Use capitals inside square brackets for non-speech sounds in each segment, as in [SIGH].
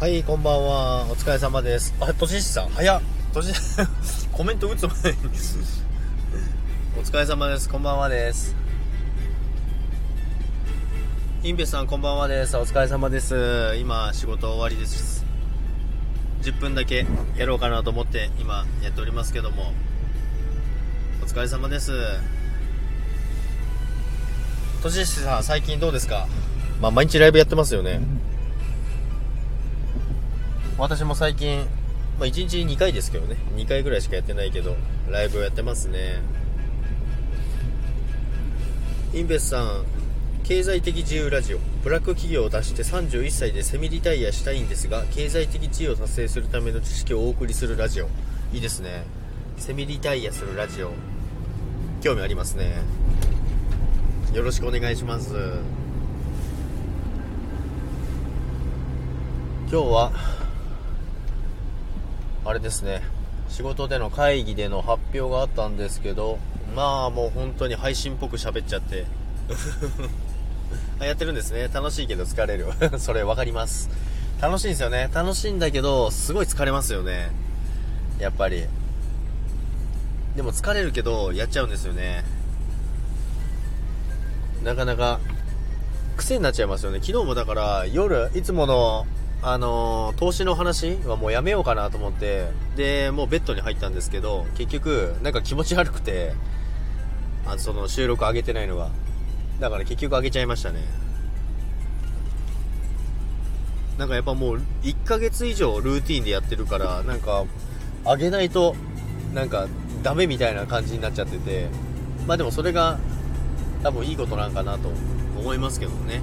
はい、こんばんは。お疲れ様です。あ、とししさん、早っ。とし、[LAUGHS] コメント打つ前に。お疲れ様です。こんばんはです。インベさん、こんばんはです。お疲れ様です。今、仕事終わりです。10分だけやろうかなと思って、今、やっておりますけども。お疲れ様です。とししさん、最近どうですか？まあ、毎日ライブやってますよね。私も最近、まあ、1日2回ですけどね。2回ぐらいしかやってないけどライブをやってますね。インベスさん経済的自由ラジオ。ブラック企業を出して31歳でセミリタイヤしたいんですが経済的地位を達成するための知識をお送りするラジオ。いいですね。セミリタイヤするラジオ。興味ありますね。よろしくお願いします。今日はあれですね。仕事での会議での発表があったんですけどまあもう本当に配信っぽく喋っちゃって。[LAUGHS] やってるんですね。楽しいけど疲れる [LAUGHS] それ分かります。楽しいんですよね。楽しいんだけどすごい疲れますよね。やっぱり。でも疲れるけどやっちゃうんですよね。なかなか癖になっちゃいますよね。昨日もだから夜いつものあの投資の話はもうやめようかなと思ってでもうベッドに入ったんですけど結局なんか気持ち悪くてあその収録上げてないのが。だから結局上げちゃいましたね。なんかやっぱもう1ヶ月以上ルーティンでやってるからなんか上げないとなんかダメみたいな感じになっちゃってて。まあでもそれが多分いいことなんかなと思いますけどね。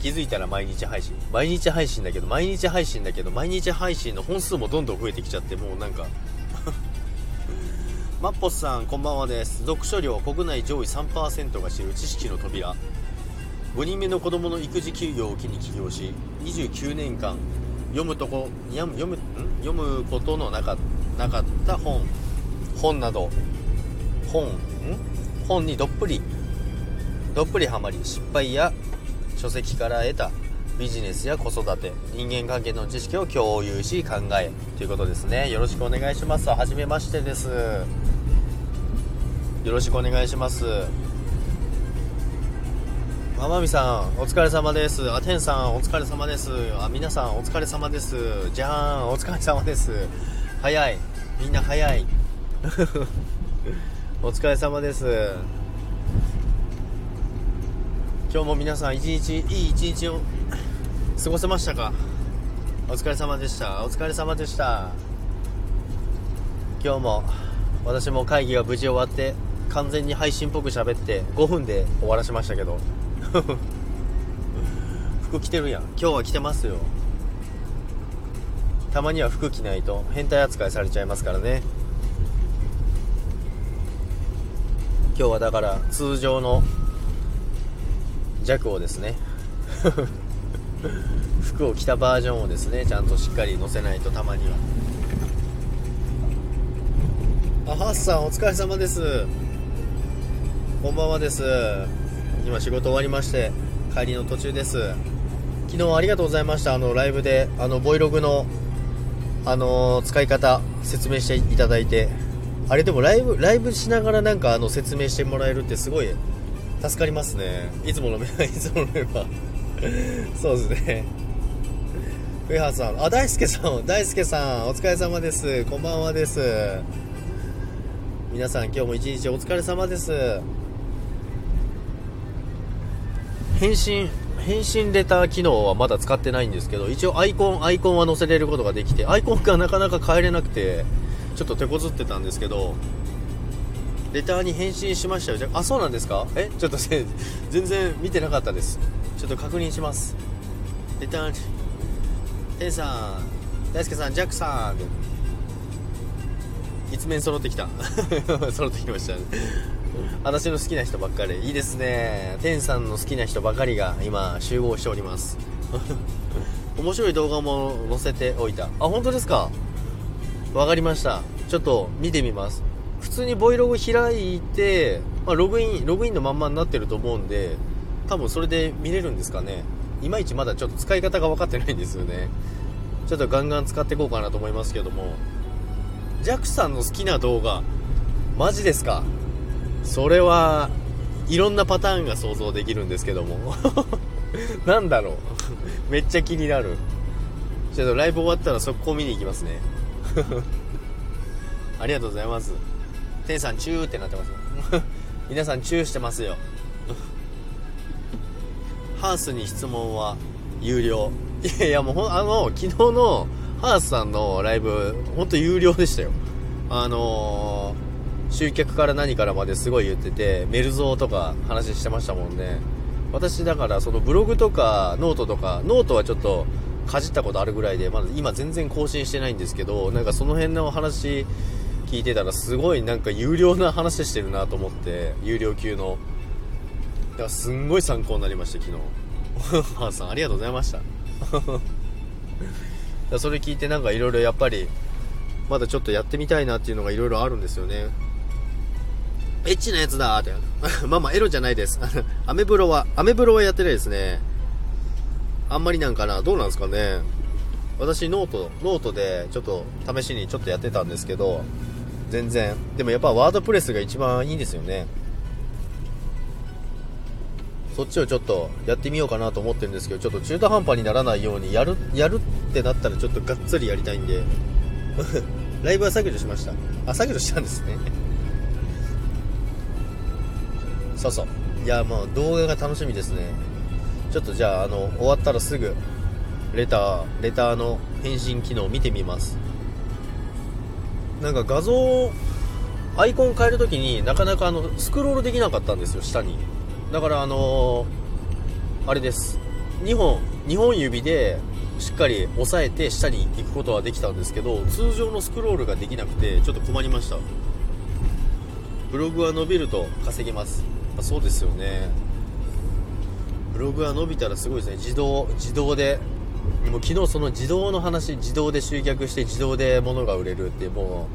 気づいたら毎日配信。毎日配信だけど毎日配信だけど毎日配信の本数もどんどん増えてきちゃってもうなんか。[LAUGHS] マッポスさんこんばんはです。読書量国内上位3%が知る知識の扉。5人目の子供の育児休業を機に起業し29年間読むとこ読む読むん？読むことのなかなかった本。本など。本ん？本にどっぷり。どっぷりハマり失敗や書籍から得たビジネスや子育て人間関係の知識を共有し考えということですね。よろしくお願いします。はじめましてです。よろしくお願いします。ままみさんお疲れ様です。あてんさんお疲れ様です。あ皆さんお疲れ様です。じゃーんお疲れ様です。早い。みんな早い。[LAUGHS] お疲れ様です。今日も皆さん一日いい一日を過ごせましたか？お疲れ様でした。お疲れ様でした。今日も私も会議が無事終わって完全に配信っぽく喋って5分で終わらしましたけど。[LAUGHS] 服着てるやん。今日は着てますよ。たまには服着ないと変態扱いされちゃいますからね。今日はだから通常の弱をですね。[LAUGHS] 服を着たバージョンをですねちゃんとしっかり載せないとたまには。あハッさんお疲れ様です。こんばんはです。今仕事終わりまして帰りの途中です。昨日ありがとうございました。あのライブであのボイログのあの使い方説明していただいて。あれでもライブライブしながらなんかあの説明してもらえるってすごい助かりますね。いつものメ [LAUGHS] いつものメンバー。そうですね。上原さん。あ大輔さん。大輔さんお疲れ様です。こんばんはです。皆さん今日も一日お疲れ様です。返信返信レター機能はまだ使ってないんですけど一応アイコンアイコンは載せれることができてアイコンがなかなか変えれなくてちょっと手こずってたんですけどレターに返信しましたよ。じゃあそうなんですか？え？ちょっと [LAUGHS] 全然見てなかったです。ちょっと確認します。レターテンさん大輔さんジャックさん。一面揃ってきた。[LAUGHS] 揃ってきましたね。私の好きな人ばっかり。いいですね。テンさんの好きな人ばかりが今集合しております。[LAUGHS] 面白い動画も載せておいた。あ本当ですか？わかりました。ちょっと見てみます。通にボイログ開いて、まあ、ログインログインのまんまになってると思うんで多分それで見れるんですかね。いまいちまだちょっと使い方が分かってないんですよね。ちょっとガンガン使っていこうかなと思いますけども。ジャックさんの好きな動画マジですか？それはいろんなパターンが想像できるんですけども。[LAUGHS] なんだろう。[LAUGHS] めっちゃ気になる。ちょっとライブ終わったら速攻見に行きますね。[LAUGHS] ありがとうございます。天さんチューってなってます [LAUGHS] 皆さんチューしてますよ。ハースに質問は有料。いやいやもうあの昨日のハースさんのライブ本当有料でしたよ。あのー、集客から何からまですごい言っててメルゾーとか話してましたもんね私だからそのブログとかノートとかノートはちょっとかじったことあるぐらいでまだ今全然更新してないんですけどなんかその辺の話聞いてたらすごいなんか有料な話してるなと思って有料級の。だからすんごい参考になりました昨日。[LAUGHS] ハーさんありがとうございました。[LAUGHS] それ聞いてなんかいろいろやっぱりまだちょっとやってみたいなっていうのがいろいろあるんですよね。エッチなやつだーって。[LAUGHS] まあまあエロじゃないです。アメブロはアメブロはやってないですね。あんまりなんかなどうなんですかね。私ノートノートでちょっと試しにちょっとやってたんですけど全然。でもやっぱワードプレスが一番いいんですよね。そっちをちょっとやってみようかなと思ってるんですけどちょっと中途半端にならないようにやるやるってなったらちょっとがっつりやりたいんで。[LAUGHS] ライブは削除しました。あ削除したんですね。[LAUGHS] そうそう。いやもう動画が楽しみですね。ちょっとじゃああの終わったらすぐレターレターの返信機能を見てみます。なんか画像アイコン変えるときになかなかあのスクロールできなかったんですよ下に。だからあのー、あれです。2本2本指でしっかり押さえて下に行くことはできたんですけど通常のスクロールができなくてちょっと困りました。ブログは伸びると稼げます。あそうですよね。ブログは伸びたらすごいですね。自動自動でもう昨日その自動の話自動で集客して自動で物が売れるっても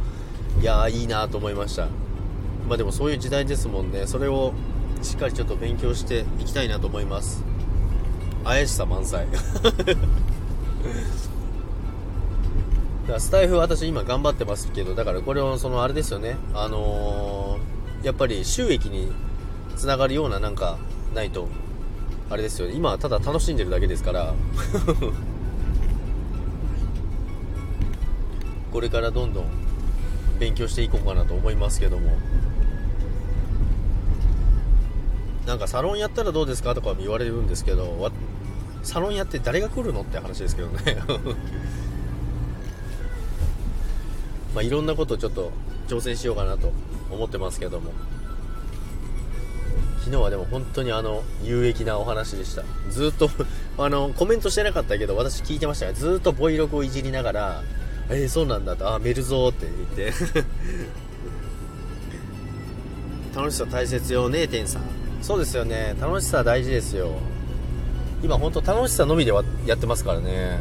ういやーいいなと思いました。まあでもそういう時代ですもんね。それをしっかりちょっと勉強していきたいなと思います。怪しさ満載。[LAUGHS] だからスタイフ私今頑張ってますけどだからこれをそのあれですよね。あのー、やっぱり収益につながるようななんかないとあれですよ。ね今ただ楽しんでるだけですから。[LAUGHS] これからどんどん勉強していこうかなと思いますけども。なんかサロンやったらどうですかとか言われるんですけどサロンやって誰が来るのって話ですけどね。[LAUGHS] まあいろんなことちょっと挑戦しようかなと思ってますけども。昨日はでも本当にあの有益なお話でした。ずっと [LAUGHS] あのコメントしてなかったけど私聞いてましたがずっとボイログをいじりながらえー、そうなんだとあメルゾーって言って。[LAUGHS] 楽しさ大切よね天さん。そうですよね。楽しさ大事ですよ。今本当楽しさのみではやってますからね。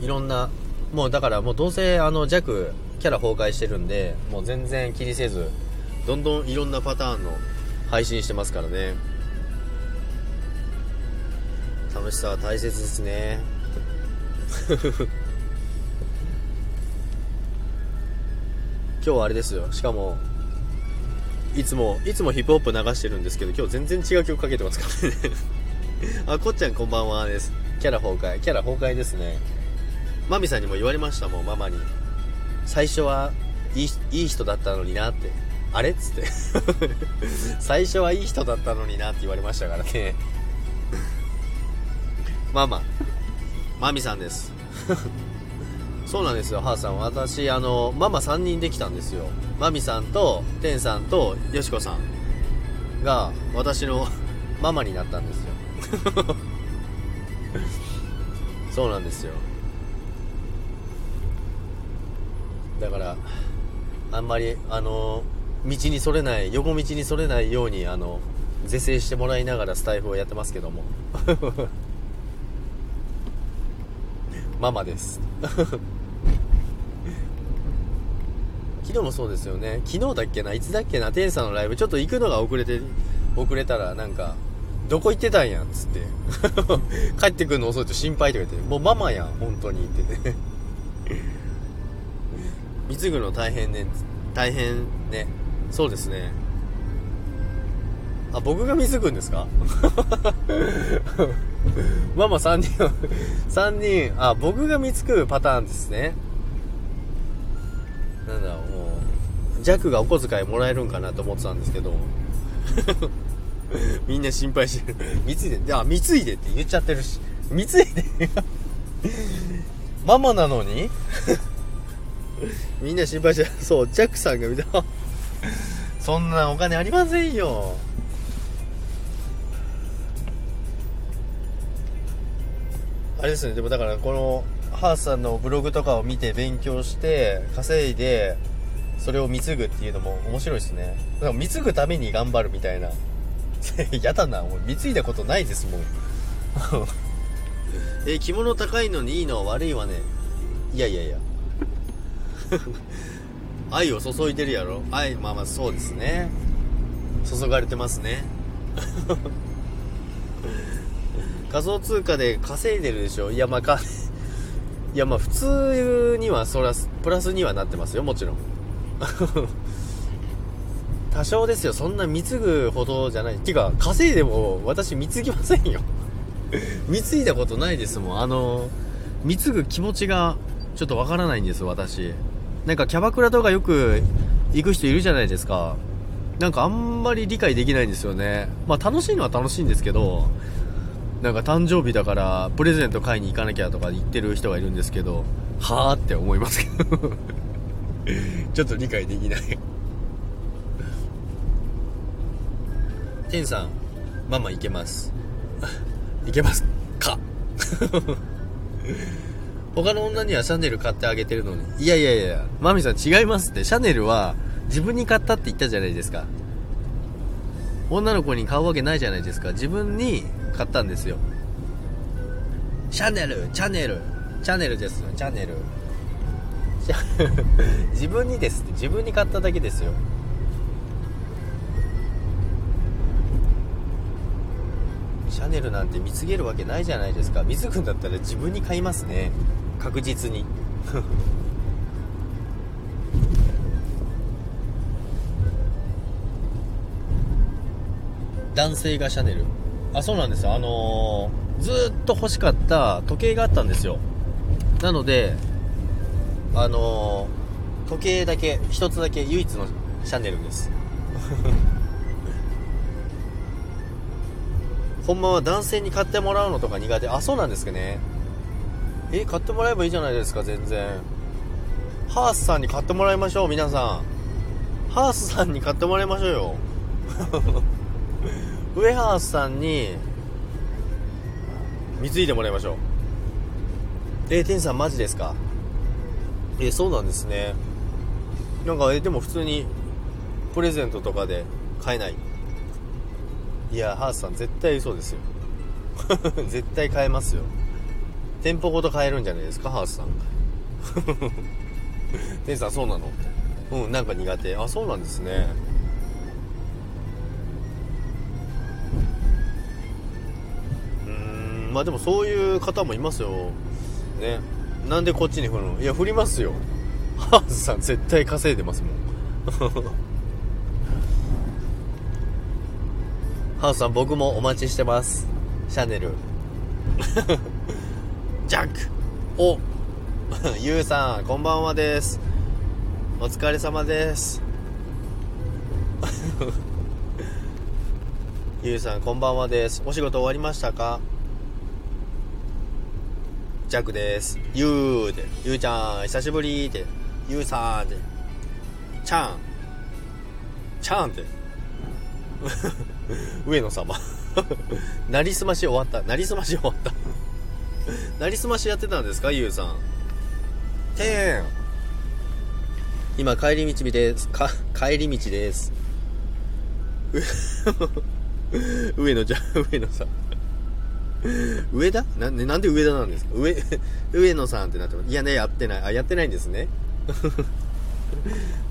いろんなもうだからもうどうせあの弱キャラ崩壊してるんでもう全然気にせずどんどんいろんなパターンの配信してますからね。楽しさは大切ですね。[LAUGHS] 今日はあれですよ。しかもいつもいつもヒップホップ流してるんですけど今日全然違う曲かけてますからね。[LAUGHS] あこっちゃんこんばんはです。キャラ崩壊。キャラ崩壊ですね。マミさんにも言われましたもんママに。最初はいいいい人だったのになって。あれっつって [LAUGHS] 最初はいい人だったのになって言われましたからね [LAUGHS] マママミさんです [LAUGHS] そうなんですよ、ハーさん。私、あの、ママ3人できたんですよ。マミさんと、テンさんと、よしこさんが、私のママになったんですよ。そうなんですよ。だから、あんまり、あの、道にそれない、横道にそれないように、あの、是正してもらいながらスタイフをやってますけども。[LAUGHS] ママです。[LAUGHS] 昨日もそうですよね。昨日だっけないつだっけな天さんのライブ。ちょっと行くのが遅れて遅れたらなんかどこ行ってたんやんつって。[LAUGHS] 帰ってくるの遅いと心配とか言ってもうママやん本当にって。ね貢ぐの大変ね大変ね。そうですねあ僕が貢ぐんですか？ママ3人3 [LAUGHS] 人あ僕が貢ぐパターンですねなんだろうもうジャックがお小遣いもらえるんかなと思ってたんですけど [LAUGHS] みんな心配してる。貢いで、あ、貢いでって言っちゃってるし。貢いで [LAUGHS] ママなのに？みんな心配してる。そう、ジャックさんが見た。[LAUGHS] そんなお金ありませんよ。あれですね、でもだからこの、ハースさんのブログとかを見て勉強して、稼いで、それを貢ぐっていうのも面白いですね。だか貢ぐために頑張るみたいな。[LAUGHS] やだな、俺、貢いだことないですもん。[LAUGHS] え、着物高いのにいいのは悪いわね。いやいやいや。愛を注いでるやろ？愛、まあまあそうですね。注がれてますね。仮想通貨で稼いでるでしょ？いや、まあか、いや、まあ普通には、そら、プラスにはなってますよ、もちろん。多少ですよ。そんな貢ぐほどじゃない。ていうか、稼いでも私貢ぎませんよ。貢いだことないですもん。あの、貢ぐ気持ちがちょっとわからないんです、私。なんかキャバクラとかよく行く人いるじゃないですか。なんかあんまり理解できないんですよね。まあ楽しいのは楽しいんですけど、なんか誕生日だからプレゼント買いに行かなきゃとか言ってる人がいるんですけど、はぁって思いますけど。[LAUGHS] ちょっと理解できないテンさん、ママいけます。[LAUGHS] いけますか？他の女にはシャネル買ってあげてるのに。いやいやいや、マミさん違いますって。シャネルは自分に買ったって言ったじゃないですか。女の子に買うわけないじゃないですか。自分に買ったんですよ。シャネル、チャネル、チャネルですよ、チャネル。[LAUGHS] 自分にですって自分に買っただけですよ。シャネルなんて貢げるわけないじゃないですか貢ぐんだったら自分に買いますね確実に。[LAUGHS] 男性がシャネル。あそうなんですあのー、ずっと欲しかった時計があったんですよ。なのであのー、時計だけ一つだけ唯一のシャネルです。[LAUGHS] ほんまは男性に買ってもらうのとか苦手。あ、そうなんですかね。え、買ってもらえばいいじゃないですか、全然。ハースさんに買ってもらいましょう、皆さん。ハースさんに買ってもらいましょうよ。[LAUGHS] ウェハースさんに、貢いでもらいましょう。え、テンさんマジですか？え、そうなんですね。なんか、え、でも普通に、プレゼントとかで買えない。いやハースさん絶対そうですよ [LAUGHS] 絶対買えますよ店舗ごと買えるんじゃないですか？ハースさん [LAUGHS] 店さんそうなの？うんなんか苦手。あそうなんですね。うんまあでもそういう方もいますよ。ね。なんでこっちに振るの？いや振りますよ。ハースさん絶対稼いでますもん。[LAUGHS] ハウスさん、僕もお待ちしてます。シャネル。[LAUGHS] ジャック。お [LAUGHS] ゆうさん、こんばんはです。お疲れ様です。[LAUGHS] ゆうさん、こんばんはです。お仕事終わりましたか？ジャックです。ゆうで、ゆうちゃん、久しぶりで、ゆうさんで、ちゃん、ちゃんって。[LAUGHS] 上野様なりすまし終わった。なりすまし終わった。[LAUGHS] なりすましやってたんですかゆうさん。てん。今、帰り道です。か、帰り道です。[LAUGHS] 上野じゃ、[LAUGHS] 上野さん。上田？ななんで上田なんですか？上、上野さんってなってます。いやね、やってない。あ、やってないんですね。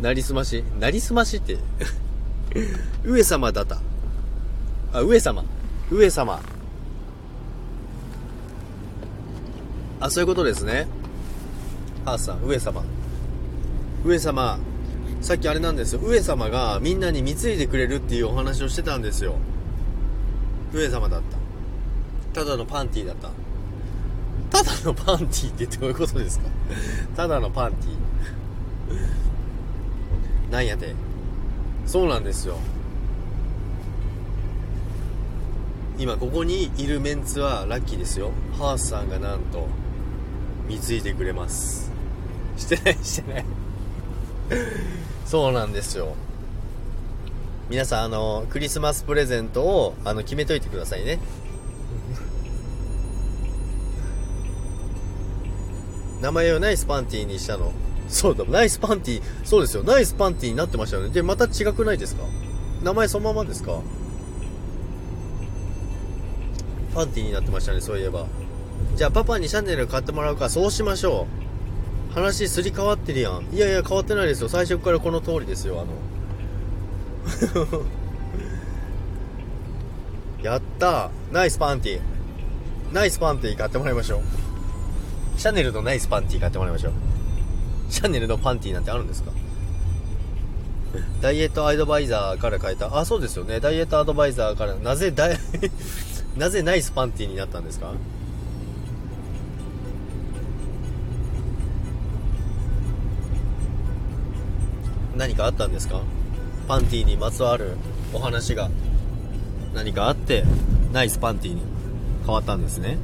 なりすまし。なりすましって上様だった。あ、上様。上様。あ、そういうことですね。ハースさん、上様。上様、さっきあれなんですよ。上様がみんなに貢いでくれるっていうお話をしてたんですよ。上様だった。ただのパンティーだった。ただのパンティーってどういうことですか？ただのパンティー。なんやて。そうなんですよ。今ここにいるメンツはラッキーですよ。ハースさんがなんと、貢いでくれます。してないしてないそうなんですよ。皆さん、あの、クリスマスプレゼントを、あの、決めといてくださいね。名前をナイスパンティーにしたの。そうだ、ナイスパンティー、そうですよ、ナイスパンティーになってましたよね。で、また違くないですか？名前そのままですか？パンティーになってましたね、そういえば。じゃあパパにシャネル買ってもらうか、そうしましょう。話すり替わってるやん。いやいや、変わってないですよ。最初からこの通りですよ、あの。[LAUGHS] やったナイスパンティナイスパンティ買ってもらいましょう。シャネルのナイスパンティ買ってもらいましょう。シャネルのパンティなんてあるんですか？[LAUGHS] ダイエットアドバイザーから変えた。あ、そうですよね。ダイエットアドバイザーから、なぜダイ [LAUGHS] なぜナイスパンティになったんですか？かあったんですか？パンティにまつわるお話が。何かあってナイスパンティに変わったんですね。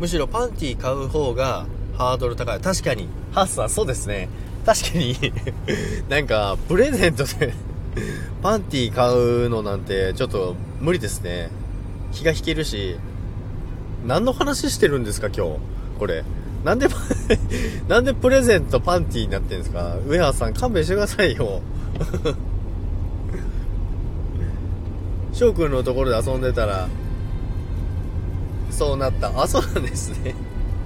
むしろパンティ買う方がハードル高い。確かに。ハッサーそうですね。確かに。[LAUGHS] なんかプレゼントで [LAUGHS] パンティ買うのなんてちょっと無理ですね。気が引けるし。何の話してるんですか今日？これ。なんで、[LAUGHS] なんでプレゼントパンティーになってんですか？上原さん勘弁してくださいよ。[LAUGHS] 翔くんのところで遊んでたら、そうなった。あ、そうなんですね。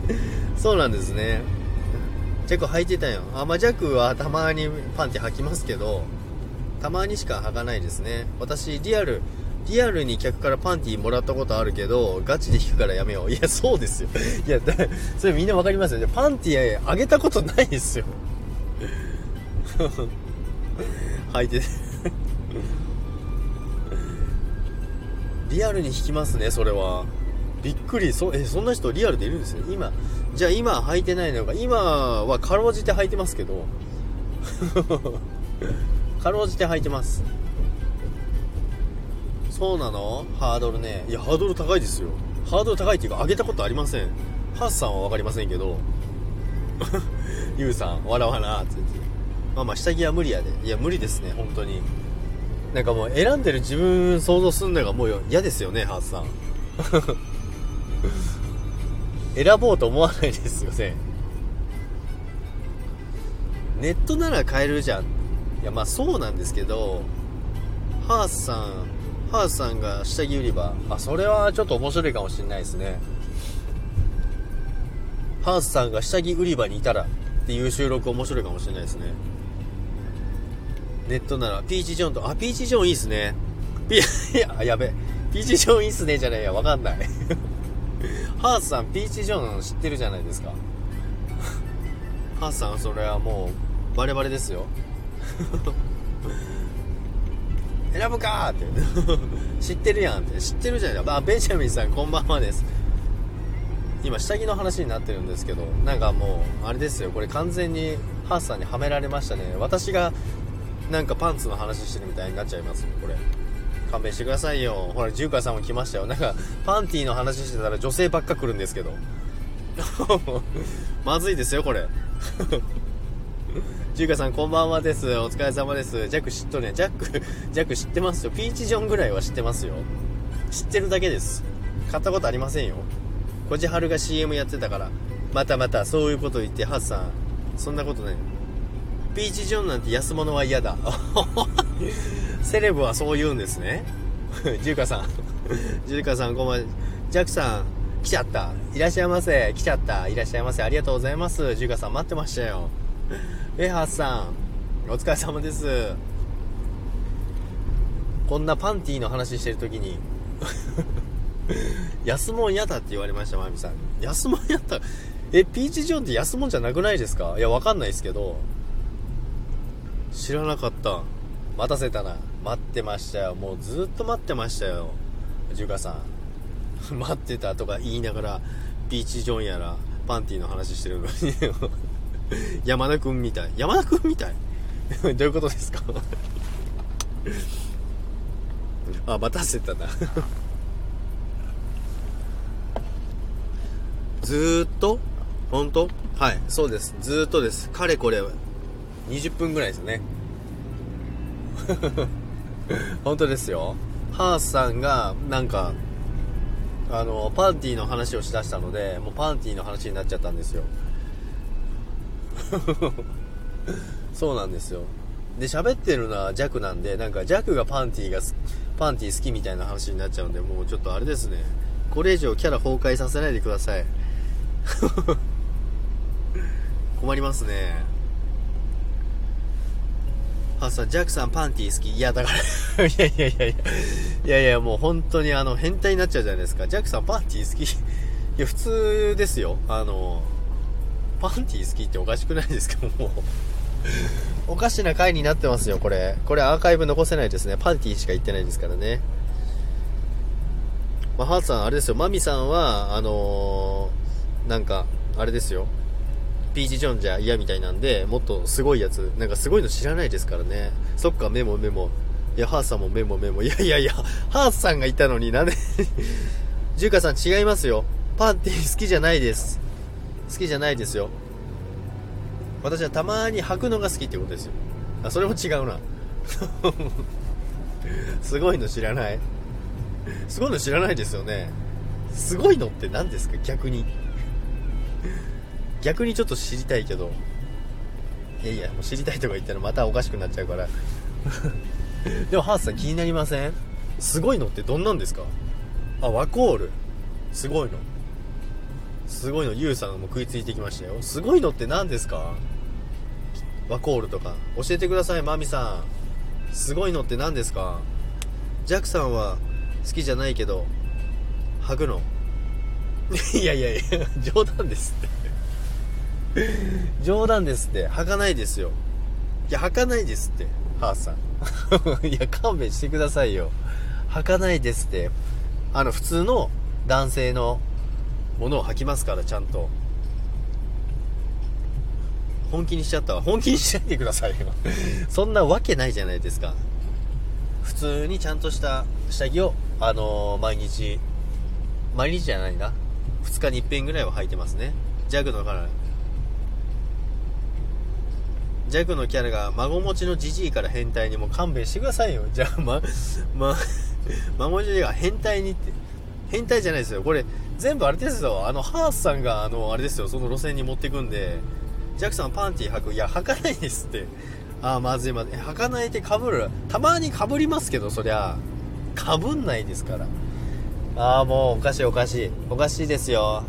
[LAUGHS] そうなんですね。ジャック履いてたよ。あ、まあ、ジャックはたまにパンティ履きますけど、たまにしか履かないですね。私、リアル、リアルに客からパンティもらったことあるけど、ガチで引くからやめよう。いや、そうですよ。いや、だそれみんなわかりますよね。パンティあげたことないですよ。[LAUGHS] 履いてリアルに引きますね、それは。びっくり。そ、え、そんな人リアルでいるんですよ。今、じゃあ今履いてないのか。今はかろうじて履いてますけど。[LAUGHS] かろうじて履いてます。そうなの？ハードルね。いや、ハードル高いですよ。ハードル高いっていうか、上げたことありません。ハッさんは分かりませんけど、[LAUGHS] ユウさん、笑わなって言って。まあまあ、下着は無理やで。いや、無理ですね、本当に。なんかもう、選んでる自分想像すんのがもう嫌ですよね、ハッさん。[LAUGHS] 選ぼうと思わないですよね。ネットなら買えるじゃん。いや、まあそうなんですけど、ハースさん、ハースさんが下着売り場。あそれはちょっと面白いかもしれないですね。ハースさんが下着売り場にいたらっていう収録面白いかもしれないですね。ネットならピーチジョンとあピーチジョンいいっすね。ピいや [LAUGHS] やべ。ピーチジョンいいっすねじゃないやわかんない。[LAUGHS] ハースさんピーチジョン知ってるじゃないですか。[LAUGHS] ハースさんそれはもうバレバレですよ選ぶかって。[LAUGHS] 知ってるやんって。知ってるじゃない。ですかあベンジャミンさんこんばんはです。今下着の話になってるんですけどなんかもうあれですよ。これ完全にハースさんにはめられましたね。私がなんかパンツの話してるみたいになっちゃいますよ。これ。勘弁してくださいよ。ほらジューカーさんも来ましたよ。なんかパンティーの話してたら女性ばっか来るんですけど。[LAUGHS] まずいですよこれ。[LAUGHS] 中華さんこんばんはです。お疲れ様です。ジャック知っとるやん。ジャック、[LAUGHS] ジャック知ってますよ。ピーチジョンぐらいは知ってますよ。知ってるだけです。買ったことありませんよ。こじはるが CM やってたから。またまた、そういうこと言って、ハッさん。そんなことない。ピーチジョンなんて安物は嫌だ。[LAUGHS] セレブはそう言うんですね。[LAUGHS] ジューカさん。ジューカさん、こんばんは。ジャックさん、来ちゃった。いらっしゃいませ。来ちゃった。いらっしゃいませ。ありがとうございます。ジューカさん、待ってましたよ。えはさん、お疲れ様です。こんなパンティーの話してる時に。[LAUGHS] 安物やだって言われましたまゆみさん安物やった。えピーチ・ジョンって安物じゃなくないですか？いやわかんないですけど。知らなかった。待たせたな。待ってましたよ。もうずっと待ってましたよ。ジュカさん。[LAUGHS] 待ってたとか言いながらピーチ・ジョンやらパンティーの話してるのに。[LAUGHS] 山田くんみたい。山田くんみたい？[LAUGHS] どういうことですか？[LAUGHS] あ待たせたな。ずーっと？本当？はいそうです。ずーっとです。かれこれ20分ぐらいですね。本当ですよ。ハースさんがなんかあのパンティーの話をしだしたのでもうパンティーの話になっちゃったんですよ。[LAUGHS] そうなんですよ。で喋ってるのはジャクなんでなんかジャクがパンティがパンティ好きみたいな話になっちゃうんでもうちょっとあれですね。これ以上キャラ崩壊させないでください。[LAUGHS] 困りますね。あさジャックさんパンティー好き？いやだから [LAUGHS] いやいやいやいやいやいやもう本当にあの変態になっちゃうじゃないですか。ジャックさんパンティー好き？いや普通ですよ。あのパンティ好きっておかしくないですか？もう [LAUGHS] おかしな回になってますよこれこれアーカイブ残せないですねパンティしか言ってないですからねまあ、ハーツさんあれですよマミさんはあのー、なんかあれですよピーチ・ジョンじゃ嫌みたいなんで、もっとすごいやつ、なんかすごいの知らないですからね。そっか、メモメモ。いや、ハースさんもメモメモ。いやいやいや、ハースさんがいたのになんで？[LAUGHS] ジュカさん違いますよ。パンティ好きじゃないです。好きじゃないですよ。私はたまに履くのが好きってことですよ。あ、それも違うな。[LAUGHS] すごいの知らない。すごいの知らないですよね。すごいのって何ですか？逆に。逆にちょっと知りたいけどいやいやもう知りたいとか言ったらまたおかしくなっちゃうから [LAUGHS] でもハースさん気になりません？すごいのってどんなんですか？あワコールすごいのすごいのユウさんがもう食いついてきましたよすごいのって何ですか？ワコールとか教えてくださいマミさんすごいのって何ですか？ジャックさんは好きじゃないけど履くの？[LAUGHS] いやいやいや冗談ですって冗談ですって。履かないですよ。いや、履かないですって。ハーさん。[LAUGHS] いや、勘弁してくださいよ。履かないですって。あの、普通の男性のものを履きますから、ちゃんと。本気にしちゃったわ。本気にしないでくださいよ。[LAUGHS] そんなわけないじゃないですか。普通にちゃんとした下着を、あのー、毎日、毎日じゃないな。2日に1遍ぐらいは履いてますね。ジャグのからジャグのキャラが孫持ちのじじいから変態にも勘弁してくださいよ。じゃあ、ま、ま、[LAUGHS] 孫持ちが変態にって。変態じゃないですよ。これ、全部あれですよ。あの、ハースさんが、あの、あれですよ。その路線に持ってくんで、ジャックさんパンティー履く。いや、履かないですって。ああ、まずいまずい。履かないって被る。たまに被りますけど、そりゃ。被んないですから。ああ、もうおかしいおかしい。おかしいですよ。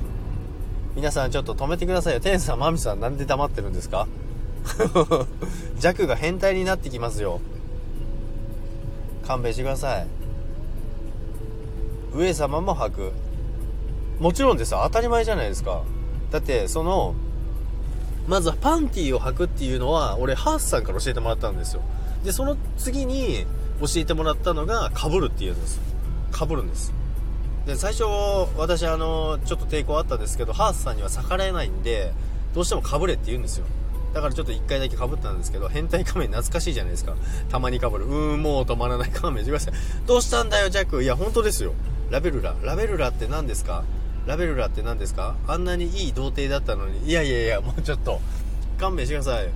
皆さんちょっと止めてくださいよ。テンさん、マミさん、なんで黙ってるんですか？[LAUGHS] 弱が変態になってきますよ勘弁してください上様も履くもちろんです当たり前じゃないですかだってそのまずはパンティーを履くっていうのは俺ハースさんから教えてもらったんですよでその次に教えてもらったのがかぶるっていうんですかぶるんですで最初私あのちょっと抵抗あったんですけどハースさんには逆らえないんでどうしてもかぶれって言うんですよだからちょっと1回だけかぶったんですけど、変態仮面懐かしいじゃないですか。たまにかぶる。うーん、もう止まらない仮面。どうしたんだよ、ジャック。いや、本当ですよ。ラベルラ。ラベルラって何ですか？ラベルラって何ですか？あんなにいい童貞だったのに。いやいやいや、もうちょっと。勘弁してください。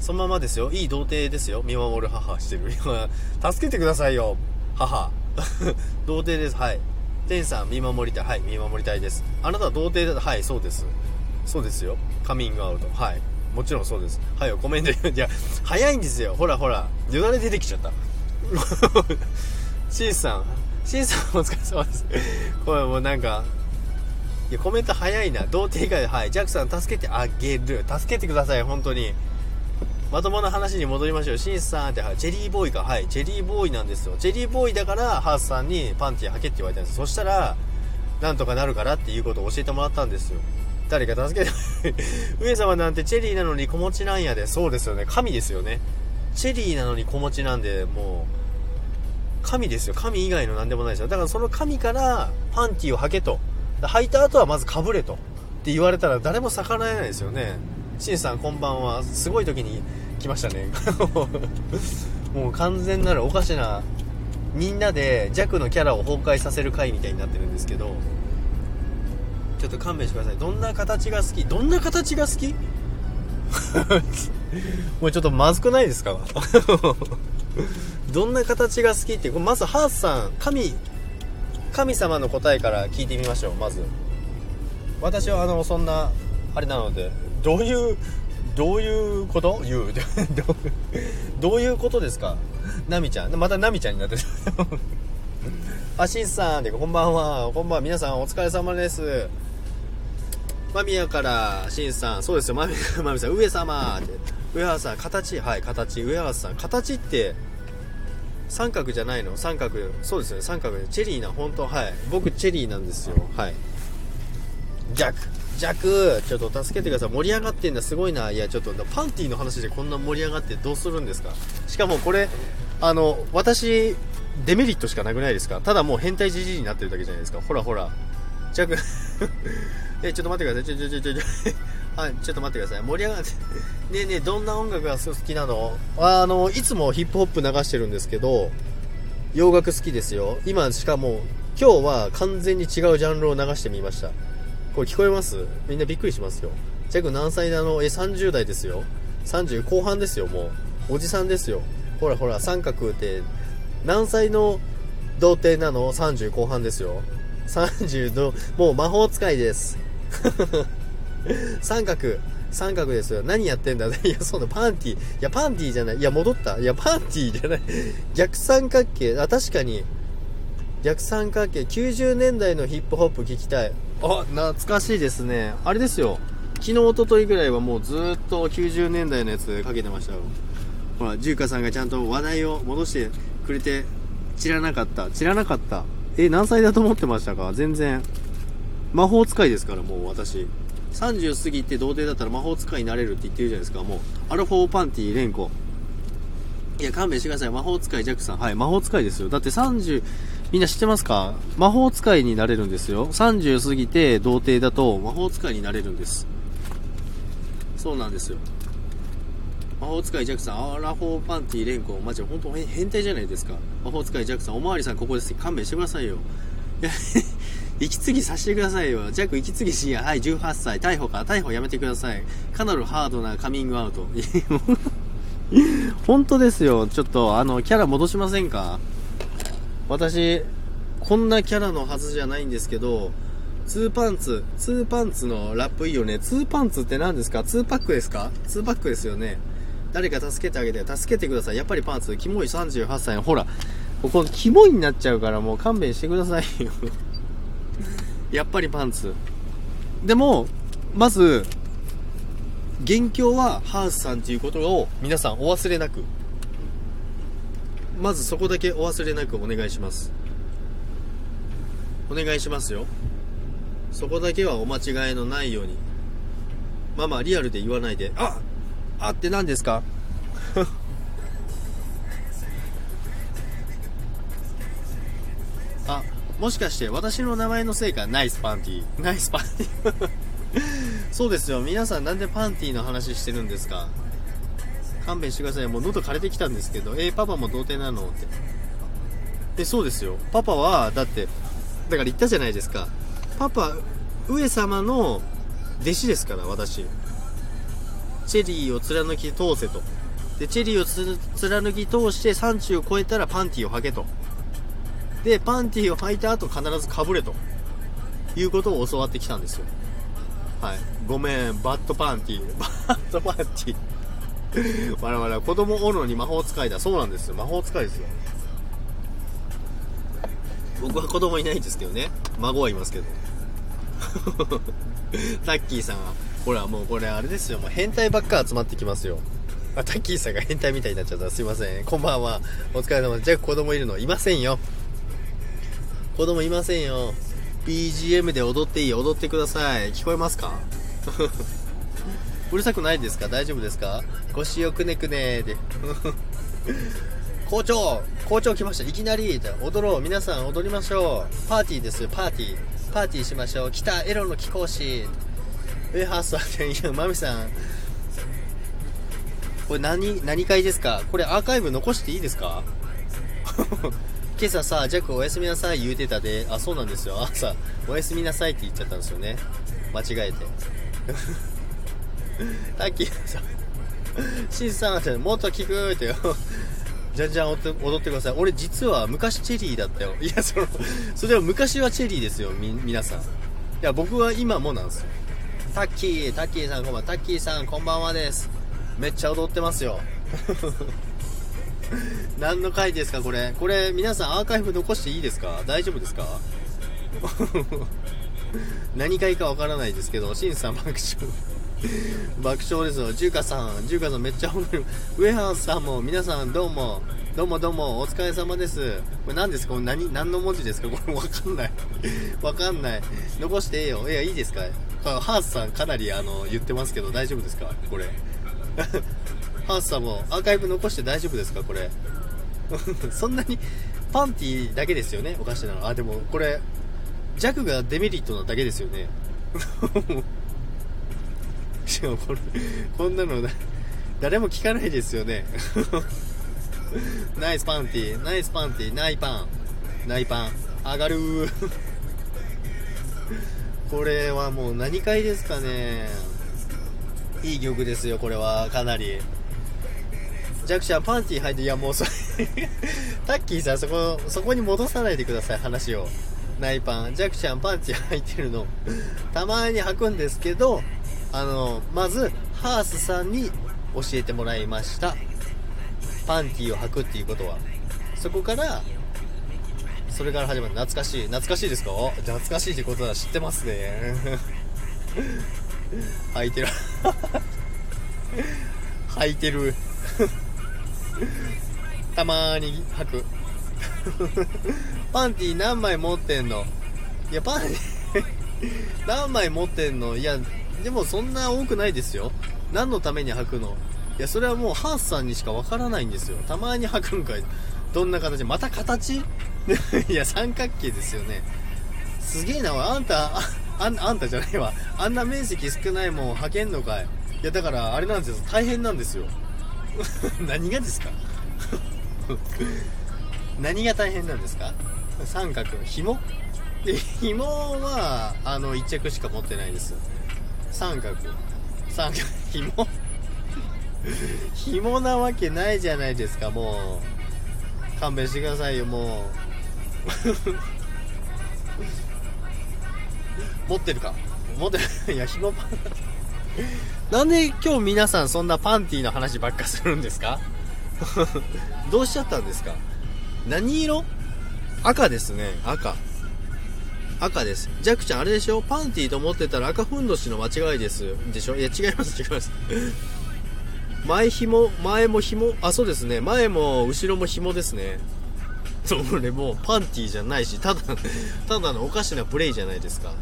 そのままですよ。いい童貞ですよ。見守る母してる。[LAUGHS] 助けてくださいよ。母。[LAUGHS] 童貞です。はい。天さん、見守りたい。はい、見守りたいです。あなたは童貞だ。はい、そうです。そうですよ。カミングアウト。はい。もちろんそうです。はい、コメント、いや、早いんですよ。ほらほら、よだれ出てきちゃった。[LAUGHS] シーさん、シーさんお疲れ様です。これもうなんか、いや、コメント早いな。童貞以外で、はい、ジャックさん助けてあげる。助けてください、本当に。まともな話に戻りましょう。シンさんって、はい、チェリーボーイか。はい、チェリーボーイなんですよ。チェリーボーイだから、ハースさんにパンティー履けって言われたんです。そしたら、なんとかなるからっていうことを教えてもらったんですよ。誰か助けて [LAUGHS] 上様なんてチェリーなのに子持ちなんやで。そうですよね。神ですよね。チェリーなのに子持ちなんで、もう、神ですよ。神以外の何でもないですよ。だからその神から、パンティを履けと。履いた後はまずかぶれと。って言われたら誰も逆らえないですよね。シンさんこんばんは。すごい時に来ましたね。[LAUGHS] もう完全なるおかしな、みんなで弱のキャラを崩壊させる回みたいになってるんですけど、ちょっと勘弁してください。どんな形が好き？どんな形が好き？[LAUGHS] もうちょっとまずくないですか？[LAUGHS] どんな形が好きって、まずハースさん、神、神様の答えから聞いてみましょう、まず。私はあの、そんな、あれなので、どういうどういうこと？言 [LAUGHS] う。どういうことですか？ナミちゃん。またナミちゃんになってる。[LAUGHS] あしんさんでこんばんは。こんばんは。皆さんお疲れ様です。マミヤからしんさん。そうですよ。マミマミさん。上様って。上原さん形。はい形。上原さん。形って三角じゃないの？三角そうですよね。三角でチェリーな本当はい。僕チェリーなんですよ。はい。逆弱ちょっと助けてください。盛り上がってんだ。すごいな。いやちょっとパンティーの話でこんな盛り上がってどうするんですか？しかもこれあの私デメリットしかなくないですか？ただもう変態じじいになってるだけじゃないですか。ほらほら。弱 [LAUGHS] えちょっと待ってください。ちょちょちょちょ。はいちょっと待ってください盛り上がって [LAUGHS] ねえねえどんな音楽が好きなの？あのいつもヒップホップ流してるんですけど洋楽好きですよ今しかも今日は完全に違うジャンルを流してみましたこれ聞こえます？みんなびっくりしますよ。ジャク何歳なの？え、30代ですよ。30後半ですよ、もう。おじさんですよ。ほらほら、三角って、何歳の童貞なの ?30 後半ですよ。30の、もう魔法使いです。[LAUGHS] [LAUGHS] 三角。三角ですよ。何やってんだ？[LAUGHS] いや、そうだ、パンティ。いや、パンティじゃない。いや、戻った。いや、パンティじゃない。逆三角形。あ、確かに。逆三角形。90年代のヒップホップ聞きたい。あ、懐かしいですね。あれですよ。昨日、おとといぐらいはもうずっと90年代のやつかけてましたよ。ほら、ジューカさんがちゃんと話題を戻してくれて、知らなかった。知らなかった。え、何歳だと思ってましたか？全然。魔法使いですから、もう私。30過ぎて童貞だったら魔法使いになれるって言ってるじゃないですか。もう、アルフォーパンティ連呼。いや、勘弁してください。魔法使いジャックさん。はい、魔法使いですよ。だって30、みんな知ってますか？魔法使いになれるんですよ。30過ぎて童貞だと魔法使いになれるんです。そうなんですよ。魔法使いジャックさん、アラフォーパンティー連呼、マジ本当変態じゃないですか。魔法使いジャックさん、おまわりさんここです。勘弁してくださいよ。いや、息継ぎさせてくださいよ。ジャック息継ぎしや、はい、18歳、逮捕か、逮捕やめてください。かなりハードなカミングアウト。[LAUGHS] 本当ですよ。ちょっと、あの、キャラ戻しませんか？私、こんなキャラのはずじゃないんですけど、ツーパンツ、ツーパンツのラップいいよね。ツーパンツって何ですか？ツーパックですか？ツーパックですよね。誰か助けてあげて、助けてください。やっぱりパンツ、キモい38歳の、ほら、ここ、キモいになっちゃうからもう勘弁してくださいよやっぱりパンツ。でも、まず、元凶はハースさんっていうことを皆さんお忘れなく。まずそこだけお忘れなくお願いします。お願いしますよ。そこだけはお間違いのないように。まあまあリアルで言わないで。ああって何ですか？[LAUGHS] あもしかして私の名前のせいかナイスパンティーナイスパンティー [LAUGHS] そうですよ皆さんなんでパンティーの話してるんですか？勘弁してください。もう喉枯れてきたんですけど、えー、パパも童貞なの？って。で、そうですよ。パパは、だって、だから言ったじゃないですか。パパ、上様の弟子ですから、私。チェリーを貫き通せと。で、チェリーを貫き通して30を超えたらパンティを履けと。で、パンティを履いた後必ずかぶれと。いうことを教わってきたんですよ。はい。ごめん、バッドパンティ。バッドパンティ。我々は子供おるのに魔法使いだ。そうなんですよ。魔法使いですよ。僕は子供いないんですけどね。孫はいますけど。[LAUGHS] タッキーさんは、ほらもうこれあれですよ。もう変態ばっか集まってきますよ。あタッキーさんが変態みたいになっちゃったすいませんこんばんはお疲れ様ですじゃあ子供いるのいませんよ子供いませんよ。BGM で踊っていい踊ってください。聞こえますか？[LAUGHS] うるさくないですか？大丈夫ですか？腰をくねくねーで。[LAUGHS] 校長校長来ました。いきなり踊ろう。皆さん踊りましょう。パーティーですパーティー。パーティーしましょう。来たエロの貴公子。ウェハースさん [LAUGHS] いやマミさん。これ何何回ですか？これアーカイブ残していいですか？今朝さ、ジャックおやすみなさい言うてたで、あ、そうなんですよ。朝、おやすみなさいって言っちゃったんですよね。間違えて。タッキーさん、シンさんって、もっと聞くってよ。じゃんじゃん踊ってください。俺実は昔チェリーだったよ。いや、その、それは昔はチェリーですよ、み、皆さん。いや、僕は今もなんですよ。タッキー、タッキーさんこんばんは。タッキーさんこんばんはです。めっちゃ踊ってますよ。[LAUGHS] 何の回ですかこれこれ皆さんアーカイブ残していいですか？大丈夫ですか？[LAUGHS] 何回かわからないですけど、シンさん爆笑。[LAUGHS] 爆笑ですよ。ジューカさん、ジューカさんめっちゃ褒める。ウェハンさんも、皆さんどうも、どうもどうも、お疲れ様です。これ何ですか？これ何、何の文字ですか？これわかんない。わかんない。残してええよ。いや、いいですか？ハースさんかなりあの、言ってますけど、大丈夫ですか？これ。ハースさんもアーカイブ残して大丈夫ですか？これ。[LAUGHS] そんなに、パンティだけですよね？おかしなの。あ、でも、これ、弱がデメリットなだけですよね。[LAUGHS] しかもこれ、こんなの、誰も聞かないですよね。[LAUGHS] ナイスパンティナイスパンティナイパン。ナイパン。上がるこれはもう何回ですかね。いい曲ですよ、これは。かなり。弱者パンティ履いて、いやもうそれ [LAUGHS] タッキーさんそこ、そこに戻さないでください、話を。ナイパン、ジャクちゃんパンチ履いてるの、たまに履くんですけど、あの、まず、ハースさんに教えてもらいました。パンティを履くっていうことは。そこから、それから始まる懐かしい。懐かしいですか？懐かしいってことは知ってますね。[LAUGHS] 履いてる。履いてる。たまーに履く。[LAUGHS] パンティ何枚持ってんの？いや、パンティ [LAUGHS] 何枚持ってんの？いや、でもそんな多くないですよ。何のために履くの？いや、それはもうハースさんにしかわからないんですよ。たまに履くんかい。どんな形？また形？[LAUGHS] いや、三角形ですよね。すげえな、あんた、あ、ああんたじゃないわ。あんな面積少ないもん履けんのかい。いや、だから、あれなんですよ。大変なんですよ。[LAUGHS] 何がですか？[LAUGHS] 何が大変なんですか？三角紐？紐はあの1着しか持ってないです。三角。三角。紐？紐なわけないじゃないですかもう。勘弁してくださいよもう。[LAUGHS] 持ってるか？持ってる。いや紐パンなんで今日皆さんそんなパンティの話ばっかするんですか？[LAUGHS] どうしちゃったんですか？何色？赤ですね、赤。赤です。ジャックちゃん、あれでしょ？パンティと思ってたら赤ふんどしの間違いです。でしょ？いや、違います、違います。[LAUGHS] 前紐、前も紐、あ、そうですね。前も後ろも紐ですね。それもうパンティじゃないし、ただ、ただのおかしなプレイじゃないですか。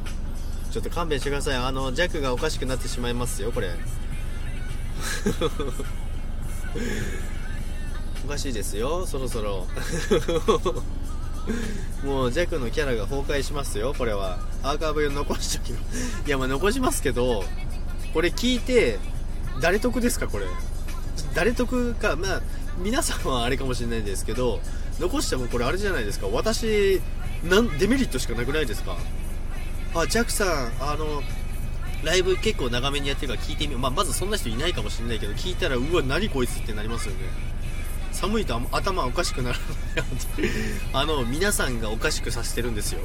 ちょっと勘弁してください。あの、ジャックがおかしくなってしまいますよ、これ。[LAUGHS] おかしいですよそろそろ。[LAUGHS] もうジャックのキャラが崩壊しますよこれは。アーカイブ残しときいやまあ残しますけどこれ聞いて誰得ですかこれ。誰得かまあ皆さんはあれかもしれないんですけど残してもこれあれじゃないですか。私なんデメリットしかなくないですか。あジャックさんあのライブ結構長めにやってるから聞いてみよう、まあ、まずそんな人いないかもしれないけど聞いたらうわ何こいつってなりますよね。寒いと頭おかしくなるのであの皆さんがおかしくさせてるんですよ。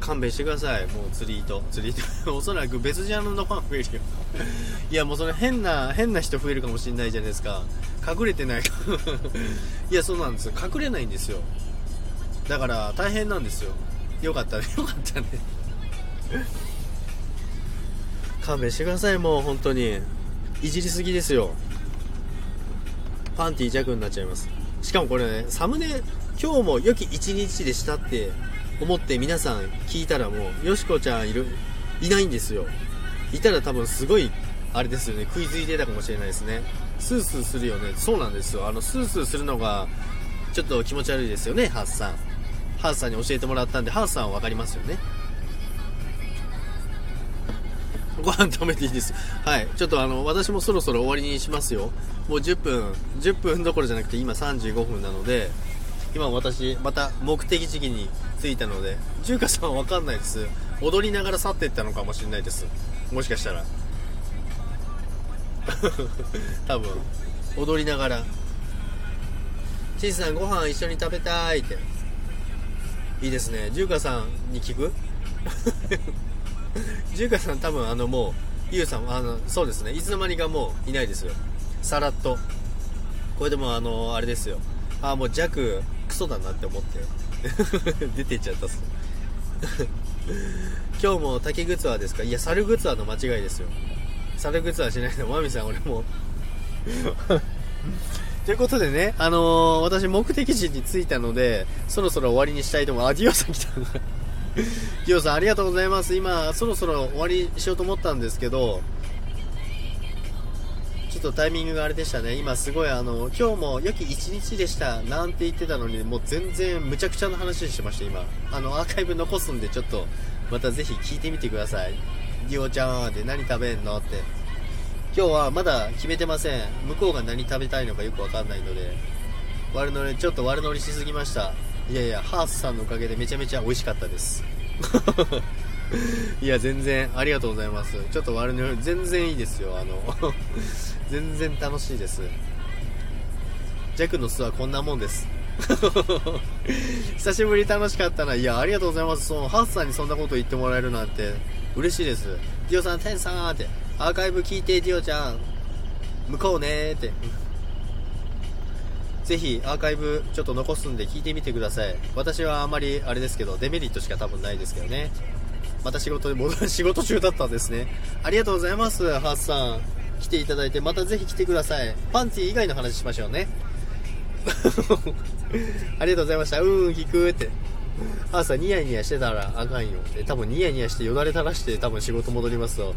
勘弁してください。もう釣り糸。釣り糸。[LAUGHS] おそらく別ジャンルのファン増えるよ。いやもうそれ変な変な人増えるかもしれないじゃないですか。隠れてない。[LAUGHS] いやそうなんですよ。隠れないんですよ。だから大変なんですよ。よかったね。よかったね。勘弁してくださいもう本当に。いじりすぎですよ。パンティ弱になっちゃいます。しかもこれねサムネ今日も良き一日でしたって思って皆さん聞いたらもうよしこちゃんいるいないんですよ。いたら多分すごいあれですよね。食いついてたかもしれないですね。スースーするよね。そうなんですよ。あのスースーするのがちょっと気持ち悪いですよねハースさんハースさんに教えてもらったんでハースさんは分かりますよね。ご飯食べていいです。はい。ちょっとあの私もそろそろ終わりにしますよ。もう10分10分どころじゃなくて今35分なので今私また目的地に着いたので中華さんは分かんないです。踊りながら去っていったのかもしれないです。もしかしたら。[LAUGHS] 多分。踊りながら「ちいさんご飯一緒に食べたい」って。いいですね。中華さんに聞く？[LAUGHS] 中華さん多分あのもうゆうさんあのそうですね。いつの間にかもういないですよ。さらっと。これでもあのあれですよ。ああもう弱クソだなって思って。[LAUGHS] 出てっちゃったっす [LAUGHS] 今日も竹グツアーですか？いや猿グツアーの間違いですよ。猿グツアーしないの。マミさん俺も。ということでね、あのー、私目的地に着いたので、そろそろ終わりにしたいと思う。あ、ディオさん来た。[LAUGHS] ディオさんありがとうございます。今、そろそろ終わりしようと思ったんですけど、ちょっとタイミングがあれでしたね。今すごいあの、今日も良き一日でした。なんて言ってたのに、もう全然むちゃくちゃな話してました、今。あの、アーカイブ残すんで、ちょっと、またぜひ聞いてみてください。ディオちゃんって何食べんのって。今日はまだ決めてません。向こうが何食べたいのかよくわかんないので。悪乗りちょっと悪乗りしすぎました。いやいやハースさんのおかげでめちゃめちゃ美味しかったです。[LAUGHS] いや全然ありがとうございます。ちょっと悪乗り全然いいですよあの。[LAUGHS] 全然楽しいです。弱の巣はこんなもんです。[LAUGHS] 久しぶり楽しかったな。いやありがとうございます。そのハースさんにそんなこと言ってもらえるなんて嬉しいです。ディオさん天さんって。アーカイブ聞いて、ディオちゃん。向こうねーって。ぜひアーカイブちょっと残すんで聞いてみてください。私はあんまりあれですけど、デメリットしか多分ないですけどね。また仕事で戻る、[LAUGHS] 仕事中だったんですね。ありがとうございます、ハースさん。来ていただいて、またぜひ来てください。パンティ以外の話しましょうね。[LAUGHS] ありがとうございました。うーん、聞くって。ハースさんニヤニヤしてたらあかんよって。多分ニヤニヤしてよだれ垂らして多分仕事戻りますと。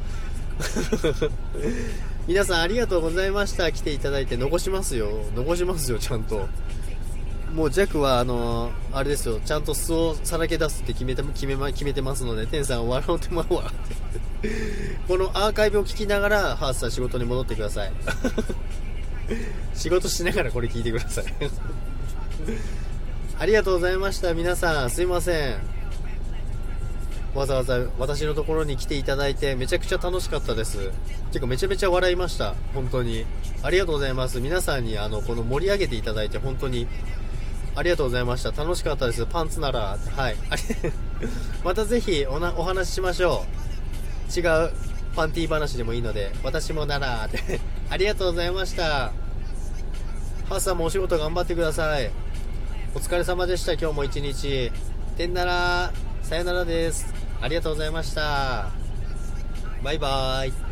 [LAUGHS] 皆さんありがとうございました。来ていただいて残しますよ。残しますよちゃんと。もう弱はあのー、あれですよ。ちゃんと素をさらけ出すって決めて決め決めてますので天さん笑うてまうわ。[LAUGHS] このアーカイブを聞きながらハースさん仕事に戻ってください。[LAUGHS] 仕事しながらこれ聞いてください。ありがとうございました。皆さんすいません。わざわざ私のところに来ていただいてめちゃくちゃ楽しかったです。てかめちゃめちゃ笑いました。本当に。ありがとうございます。皆さんにあのこの盛り上げていただいて本当に。ありがとうございました。楽しかったです。パンツなら。はい。[LAUGHS] またぜひおなお話ししましょう。違うパンティー話でもいいので私もなら。っ [LAUGHS] てありがとうございました。ハーさんもお仕事頑張ってください。お疲れ様でした。今日も一日。てんなら。さよならです。ありがとうございました。バイバーイ。